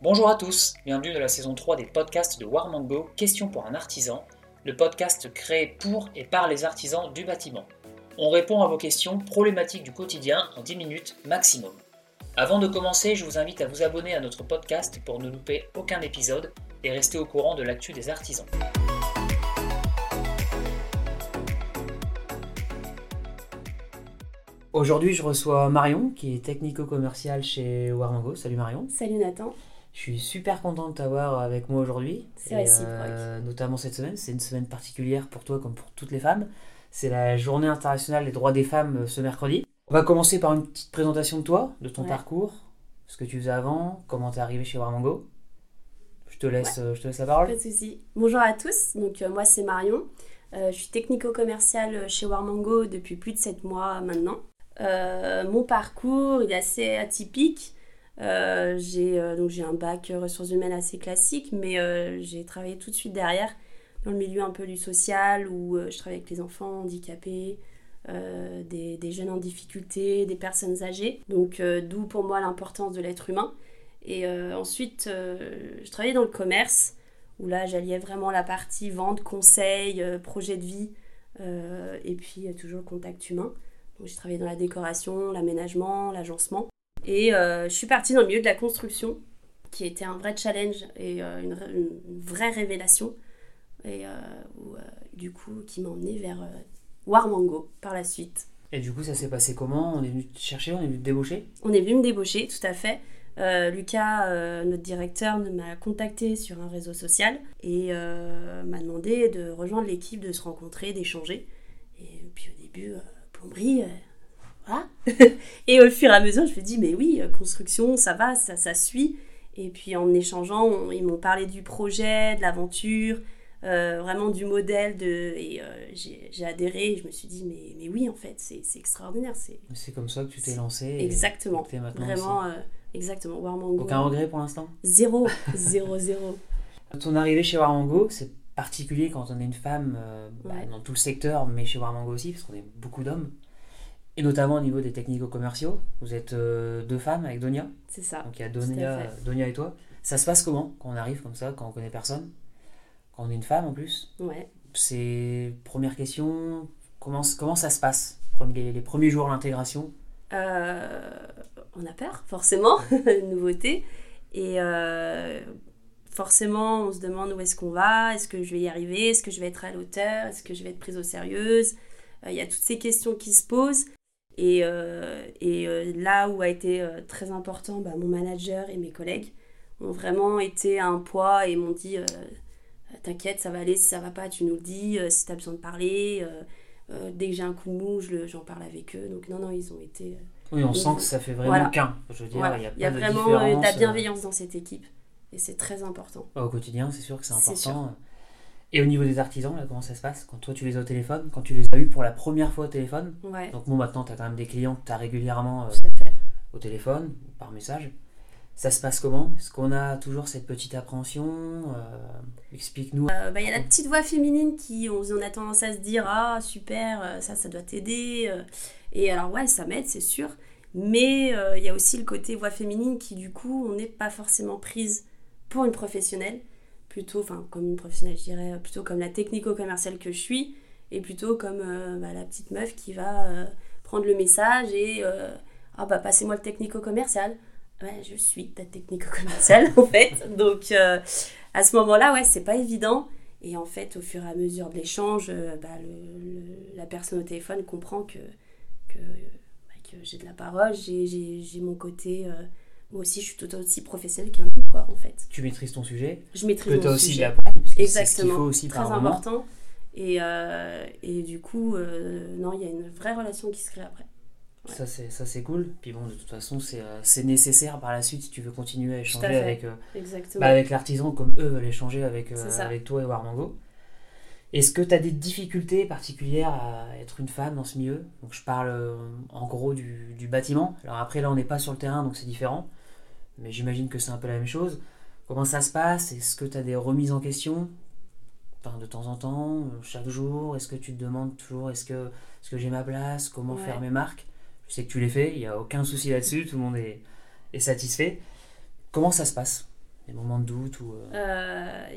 Bonjour à tous, bienvenue dans la saison 3 des podcasts de Warmango, Question pour un artisan, le podcast créé pour et par les artisans du bâtiment. On répond à vos questions problématiques du quotidien en 10 minutes maximum. Avant de commencer, je vous invite à vous abonner à notre podcast pour ne louper aucun épisode et rester au courant de l'actu des artisans. Aujourd'hui, je reçois Marion, qui est technico-commerciale chez Warmango. Salut Marion. Salut Nathan. Je suis super content de t'avoir avec moi aujourd'hui. C'est réciproque. Euh, notamment cette semaine. C'est une semaine particulière pour toi comme pour toutes les femmes. C'est la journée internationale des droits des femmes euh, ce mercredi. On va commencer par une petite présentation de toi, de ton Ouais. parcours, ce que tu faisais avant, comment t'es arrivé chez Warmango. Je te laisse, euh, je te laisse la parole. Pas de souci. Bonjour à tous. Donc euh, moi c'est Marion. Euh, je suis technico-commerciale chez Warmango depuis plus de 7 mois maintenant. Euh, mon parcours il est assez atypique. Euh, j'ai euh, donc j'ai un bac euh, ressources humaines assez classique, mais j'ai travaillé tout de suite derrière dans le milieu un peu du social où je travaille avec les enfants handicapés, des, des jeunes en difficulté, des personnes âgées. Donc d'où pour moi l'importance de l'être humain. Et ensuite, je travaillais dans le commerce, où là, j'alliais vraiment la partie vente, conseil, projet de vie, et puis toujours contact humain. Donc j'ai travaillé dans la décoration, l'aménagement, l'agencement. Et euh, je suis partie dans le milieu de la construction, qui était un vrai challenge et euh, une, vraie révélation. Et euh, où, du coup, qui m'a emmenée vers Warmango par la suite. Et du coup, ça s'est passé comment? On est venu te chercher, on est venu te débaucher? On est venu me débaucher, tout à fait. Euh, Lucas, euh, notre directeur, m'a contacté sur un réseau social et euh, m'a demandé de rejoindre l'équipe, de se rencontrer, d'échanger. Et puis au début, plomberie. et au fur et à mesure, je me dis, mais oui, euh, construction, ça va, ça, ça suit. Et puis en échangeant, on- ils m'ont parlé du projet, de l'aventure, euh, vraiment du modèle. De, et euh, j'ai adhéré et je me suis dit, mais, mais oui, en fait, c'est extraordinaire. C'est comme ça que tu t'es lancé. Exactement. maintenant Vraiment, euh, exactement. Warmango. Aucun regret pour l'instant? Zéro, zéro, zéro. Ton arrivée chez Warmango, c'est particulier quand on est une femme bah, Ouais. dans tout le secteur, mais chez Warmango aussi, parce qu'on est beaucoup d'hommes. Et notamment au niveau des technico-commerciaux. Vous êtes euh, deux femmes avec Donia. C'est ça. Donc il y a Donia, fait. Donia et toi. Ça se passe comment quand on arrive comme ça, quand on connaît personne? Quand on est une femme en plus? Ouais. C'est première question. Comment, comment ça se passe Les premiers jours l'intégration? Euh, on a peur, forcément, une nouveauté. Et euh, forcément, on se demande où est-ce qu'on va, est-ce que je vais y arriver, est-ce que je vais être à l'auteur, est-ce que je vais être prise au sérieux? Euh, Il y a toutes ces questions qui se posent. Et, euh, et euh, là où a été euh, très important, bah, mon manager et mes collègues ont vraiment été un poids et m'ont dit T'inquiète, ça va aller, si ça va pas, tu nous le dis, si tu as besoin de parler. dès que j'ai un coup de mou, j'en parle avec eux. Donc, non, non, ils ont été. Oui, on sent que ça fait vraiment Voilà. qu'un. Je veux dire, voilà. il y a, Il y a pas de vraiment de la bienveillance dans cette équipe. Et c'est très important. Au quotidien, c'est sûr que C'est important. Et au niveau des artisans, là, comment ça se passe Quand toi tu les as au téléphone, quand tu les as eu pour la première fois au téléphone, Ouais, donc bon, maintenant tu as quand même des clients que tu as régulièrement euh, au téléphone, par message. Ça se passe comment? Est-ce qu'on a toujours cette petite appréhension Euh, Explique-nous. Euh, bah, Il y a la petite voix féminine qui, on, on a tendance à se dire Ah, super, ça, ça doit t'aider. Et alors, ouais, ça m'aide, c'est sûr. Mais il y a aussi le côté voix féminine qui, du coup, on n'est pas forcément prise pour une professionnelle. Plutôt, enfin, comme une professionnelle, je dirais, plutôt comme la technico-commerciale que je suis. Et plutôt comme euh, bah, la petite meuf qui va euh, prendre le message et euh, Ah, bah, passez-moi le technico-commercial. Ouais, je suis ta technico-commerciale, en fait. Donc, euh, à ce moment-là, ouais, c'est pas évident. Et en fait, au fur et à mesure de l'échange, bah, la personne au téléphone comprend que, que, bah, que j'ai de la parole, j'ai mon côté. Moi aussi, je suis tout aussi professionnelle qu'un homme, quoi, en fait. Tu maîtrises ton sujet, Je maîtrise que mon aussi sujet. poigne, parce que c'est ce qu'il Exactement. faut aussi Très par moment. important. Et, euh, et du coup, euh, non, il y a une vraie relation qui se crée après. Ouais. Ça c'est ça c'est cool. Puis bon, de toute façon, c'est euh, c'est nécessaire par la suite si tu veux continuer à échanger avec, euh, bah, avec l'artisan comme eux veulent échanger avec, C'est avec toi et Warmango. Est-ce que tu as des difficultés particulières à être une femme dans ce milieu? Donc je parle euh, en gros du, du bâtiment. Alors après là on n'est pas sur le terrain donc c'est différent. Mais j'imagine que c'est un peu la même chose. Comment ça se passe? Est-ce que tu as des remises en question? Enfin, de temps en temps, chaque jour Est-ce que tu te demandes toujours est-ce que, que j'ai ma place? Comment Ouais. faire mes marques? Je sais que tu les fais, il n'y a aucun souci là-dessus, tout le monde est, est satisfait. Comment ça se passe? Les moments de doute ou... y a...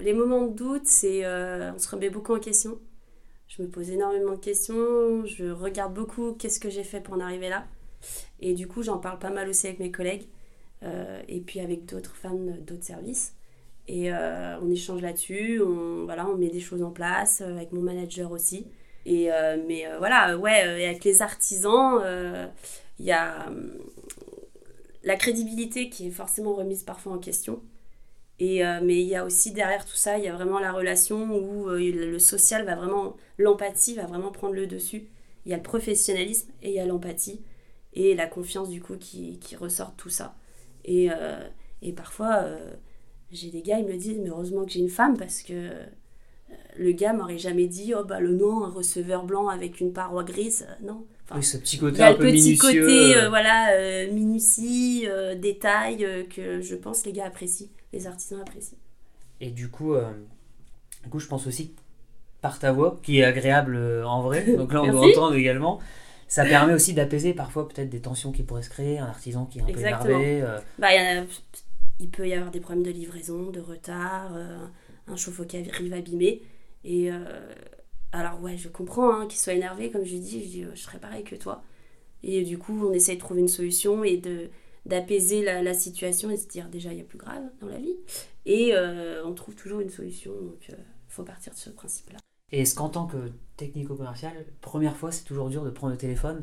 Les moments de doute, c'est... on se remet beaucoup en question. Je me pose énormément de questions. Je regarde beaucoup qu'est-ce que j'ai fait pour en arriver là. Et du coup, j'en parle pas mal aussi avec mes collègues. et puis avec d'autres femmes d'autres services. Et euh, on échange là-dessus, on, voilà, on met des choses en place, euh, avec mon manager aussi. Et, euh, mais voilà, ouais, avec les artisans, il y a la crédibilité qui est forcément remise parfois en question. Et, mais il y a aussi derrière tout ça, il y a vraiment la relation où le social va vraiment, l'empathie va vraiment prendre le dessus. Il y a le professionnalisme et il y a l'empathie et la confiance du coup qui, qui ressort tout ça. Et, et parfois, j'ai des gars, ils me disent, mais heureusement que j'ai une femme parce que euh, le gars m'aurait jamais dit, oh bah le nom, un receveur blanc avec une paroi grise, euh, non. oui, ce petit côté un peu minutieux. Il y a le petit côté, euh, voilà, minutie, détail, que je pense les gars apprécient, les artisans apprécient. Et du coup, du coup je pense aussi par ta voix, qui est agréable en vrai, donc là on doit entendre également, ça permet aussi d'apaiser parfois peut-être des tensions qui pourraient se créer, un artisan qui est un peu énervé. Bah, y a, il peut y avoir des problèmes de livraison, de retard, euh, un chauffe-eau qui arrive abîmé. Et euh, alors, ouais, je comprends hein, qu'il soit énervé, comme je dis, je dis, euh, je serais pareil que toi. Et du coup, on essaie de trouver une solution et de d'apaiser la, situation et se dire déjà il y a plus grave dans la vie et on trouve toujours une solution donc il faut partir de ce principe là et est-ce qu'en tant que technico-commercial première fois c'est toujours dur de prendre le téléphone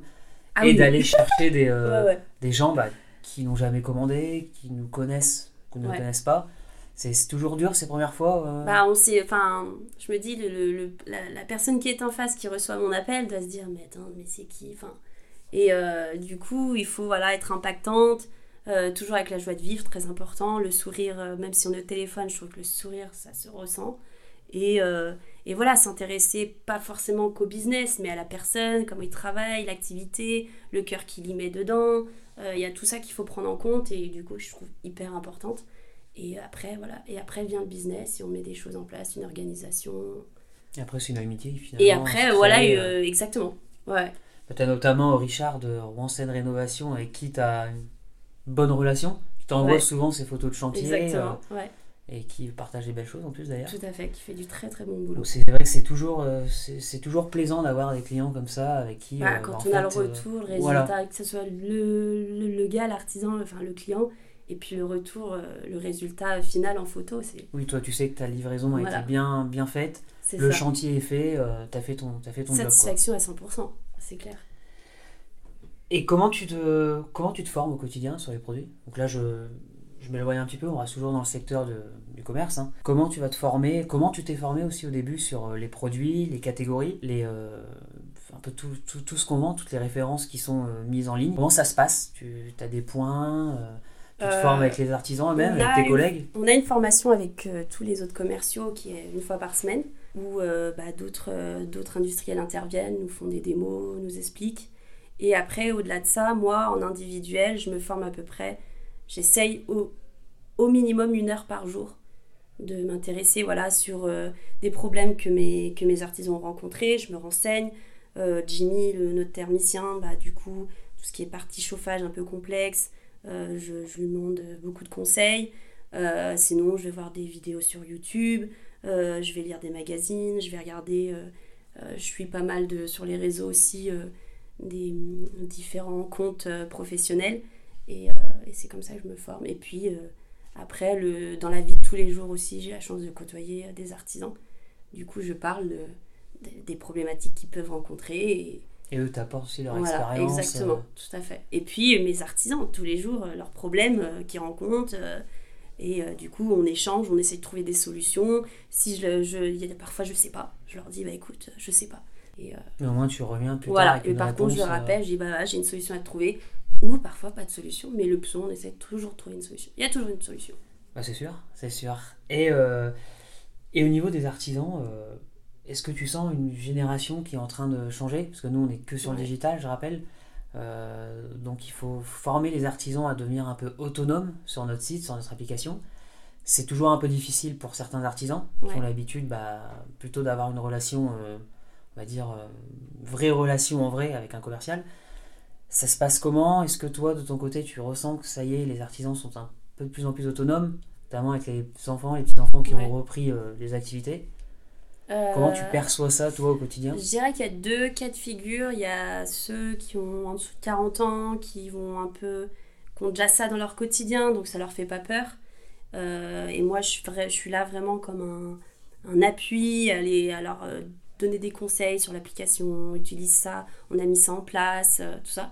ah et d'aller chercher des, des gens bah, qui n'ont jamais commandé, qui nous connaissent, qu'on ne connaissent pas. C'est toujours dur ces premières fois euh? Bah, on enfin, Je me dis, le, la, personne qui est en face, qui reçoit mon appel, doit se dire Mais attends, mais c'est qui? Enfin, Et euh, du coup, il faut voilà, être impactante, euh, toujours avec la joie de vivre, très important. Le sourire, même si on est au téléphone, je trouve que le sourire, ça se ressent. Et, et voilà, s'intéresser pas forcément qu'au business, mais à la personne, comment il travaille, l'activité, le cœur qu'il y met dedans. Il y a tout ça qu'il faut prendre en compte et du coup, je trouve hyper importante. Et après, voilà. Et après vient le business et on met des choses en place, une organisation. Et après, c'est une amitié finalement. Et après, voilà, euh, exactement. Ouais. Bah, tu as notamment Richard de Rouen-Seine Rénovation avec qui tu as une bonne relation. Tu t'envoies souvent ces photos de chantier. Exactement, euh, ouais et qui partage des belles choses en plus d'ailleurs. Tout à fait, qui fait du très très bon boulot. C'est vrai que c'est toujours, euh, c'est toujours plaisant d'avoir des clients comme ça avec qui. Bah, quand on a le retour, le résultat, que ce soit le, le, gars, l'artisan, enfin le client, et puis le retour, le résultat final en photo. c'est Oui, toi tu sais que ta livraison a été bien, bien faite, le chantier est fait, tu as fait ton, as fait ton Satisfaction à 100%, c'est clair. Et comment tu, te, comment tu te formes au quotidien sur les produits? Donc là, je, je m'éloigne un petit peu, on reste toujours dans le secteur du commerce. Hein. Comment tu vas te former? Comment tu t'es formé aussi au début sur euh, les produits, les catégories, les, euh, un peu tout, tout, tout ce qu'on vend, toutes les références qui sont euh, mises en ligne? Comment ça se passe? Tu as des points Tu te formes avec les artisans eux-mêmes, avec tes collègues? On a une formation avec tous les autres commerciaux qui est une fois par semaine, où bah, d'autres industriels interviennent, nous font des démos, nous expliquent. Et après, au-delà de ça, moi, en individuel, je me forme à peu près j'essaye au, au, minimum une heure par jour de m'intéresser voilà, sur euh, des problèmes que mes, que mes artisans ont rencontrés. Je me renseigne. Euh, Jimmy, le, notre thermicien, bah, du coup, tout ce qui est partie chauffage un peu complexe, euh, je, lui demande beaucoup de conseils. sinon, je vais voir des vidéos sur YouTube, je vais lire des magazines, je vais regarder, je suis pas mal de, sur les réseaux aussi des différents comptes professionnels. Et, euh, c'est comme ça que je me forme. Et puis euh, après, le, dans la vie de tous les jours aussi, j'ai la chance de côtoyer euh, des artisans. Du coup, je parle de, des problématiques qu'ils peuvent rencontrer. Et eux t'apportent aussi leur voilà, expérience. Exactement, tout à fait. Et puis mes artisans, tous les jours, leurs problèmes qu'ils rencontrent. et du coup, on échange, on essaie de trouver des solutions. Si je, je y a, parfois je sais pas, je leur dis bah écoute, je sais pas. Et, Mais au moins tu reviens plus voilà. tard. Voilà, et par contre, je leur rappelle, je dis bah j'ai une solution à trouver ou parfois pas de solution, mais le plus on essaie toujours de trouver une solution. Il y a toujours une solution. Bah, c'est sûr, c'est sûr. Et, euh, et au niveau des artisans, euh, est-ce que tu sens une génération qui est en train de changer? Parce que nous, on n'est que sur le digital, je rappelle. Euh, donc il faut former les artisans à devenir un peu autonomes sur notre site, sur notre application. C'est toujours un peu difficile pour certains artisans qui ont l'habitude bah, plutôt d'avoir une relation, on va dire, vraie relation en vrai avec un commercial. Ça se passe comment? Est-ce que toi, de ton côté, tu ressens que ça y est, les artisans sont un peu de plus en plus autonomes, notamment avec les enfants, les petits-enfants qui Ouais. ont repris euh, les activités? Euh, Comment tu perçois ça, toi, au quotidien Je dirais qu'il y a deux cas de figure. Il y a ceux qui ont en dessous de 40 ans, qui vont un peu. qui ont déjà ça dans leur quotidien, donc ça leur fait pas peur. Euh, et moi, je suis, vrai- je suis là vraiment comme un, un appui, à, les- à leur euh, donner des conseils sur l'application, utilise ça, on a mis ça en place, euh, tout ça.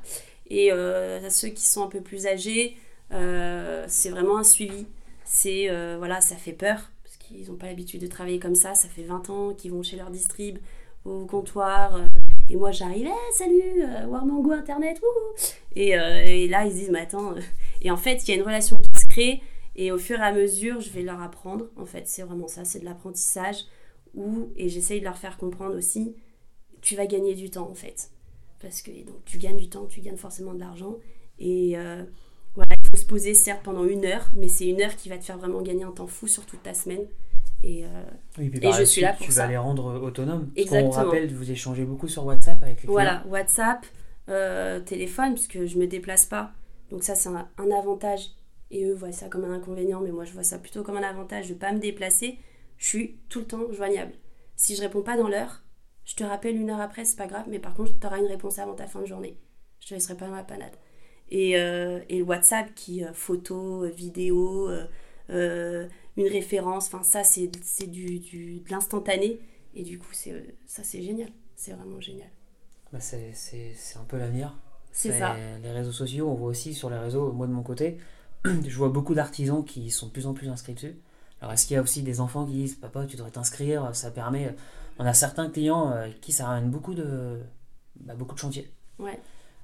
Et euh, à ceux qui sont un peu plus âgés, euh, c'est vraiment un suivi. C'est, euh, voilà, ça fait peur, qu'ils n'ont pas l'habitude de travailler comme ça. Ça fait 20 ans qu'ils vont chez leur distrib, au comptoir. euh, et moi, j'arrive, Eh, salut, euh, Warmango Internet, wouhou et, euh, et là, ils se disent, mais attends. euh. Et en fait, il y a une relation qui se crée. Et au fur et à mesure, je vais leur apprendre. En fait, c'est vraiment ça, c'est de l'apprentissage. Et j'essaye de leur faire comprendre aussi, tu vas gagner du temps, en fait. Parce que donc, tu gagnes du temps, tu gagnes forcément de l'argent. Et euh, voilà, il faut se poser, certes, pendant une heure, mais c'est une heure qui va te faire vraiment gagner un temps fou sur toute ta semaine. Et euh, Oui, Et je suis là pour tu ça. vas les rendre euh, autonomes. Parce qu'on Exactement. rappelle, vous échangez beaucoup sur WhatsApp avec les clients. Voilà, WhatsApp, euh, téléphone, puisque je me déplace pas. Donc ça, c'est un, un avantage. Et eux voient ça comme un inconvénient, mais moi, je vois ça plutôt comme un avantage de pas me déplacer. Je suis tout le temps joignable. Si je réponds pas dans l'heure, je te rappelle une heure après, c'est pas grave, mais par contre, tu auras une réponse avant ta fin de journée. Je te laisserai pas dans la panade. Et, euh, et le WhatsApp qui, euh, photo, euh, vidéo, euh, une référence, enfin ça, c'est c'est du, du- de l'instantané. Et du coup, c'est ça, c'est génial. C'est vraiment génial. Bah, c'est, c'est, c'est un peu l'avenir. C'est ça. Les réseaux sociaux, on voit aussi sur les réseaux, moi de mon côté, je vois beaucoup d'artisans qui sont de plus en plus inscrits dessus. Alors est-ce qu'il y a aussi des enfants qui disent Papa, tu devrais t'inscrire, ça permet. On a certains clients qui ça ramène beaucoup de, bah, beaucoup de chantiers. Ouais.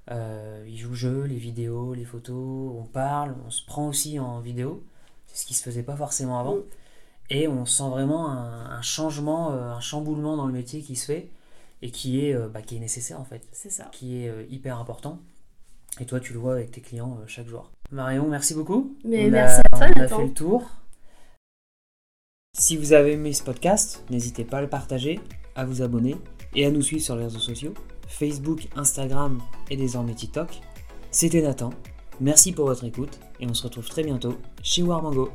Euh, ils jouent le jeu, les vidéos, les photos, on parle, on se prend aussi en vidéo. C'est ce qui se faisait pas forcément avant. Et on sent vraiment un, un changement, euh, un chamboulement dans le métier qui se fait et qui est, euh, bah, qui est nécessaire en fait C'est ça. qui est euh, hyper important. Et toi, tu le vois avec tes clients chaque jour. Marion, merci beaucoup. Mais On a- merci à toi, On a Nathan. fait le tour. Si vous avez aimé ce podcast, n'hésitez pas à le partager, à vous abonner et à nous suivre sur les réseaux sociaux Facebook, Instagram et désormais TikTok. C'était Nathan. Merci pour votre écoute et on se retrouve très bientôt chez Warmango.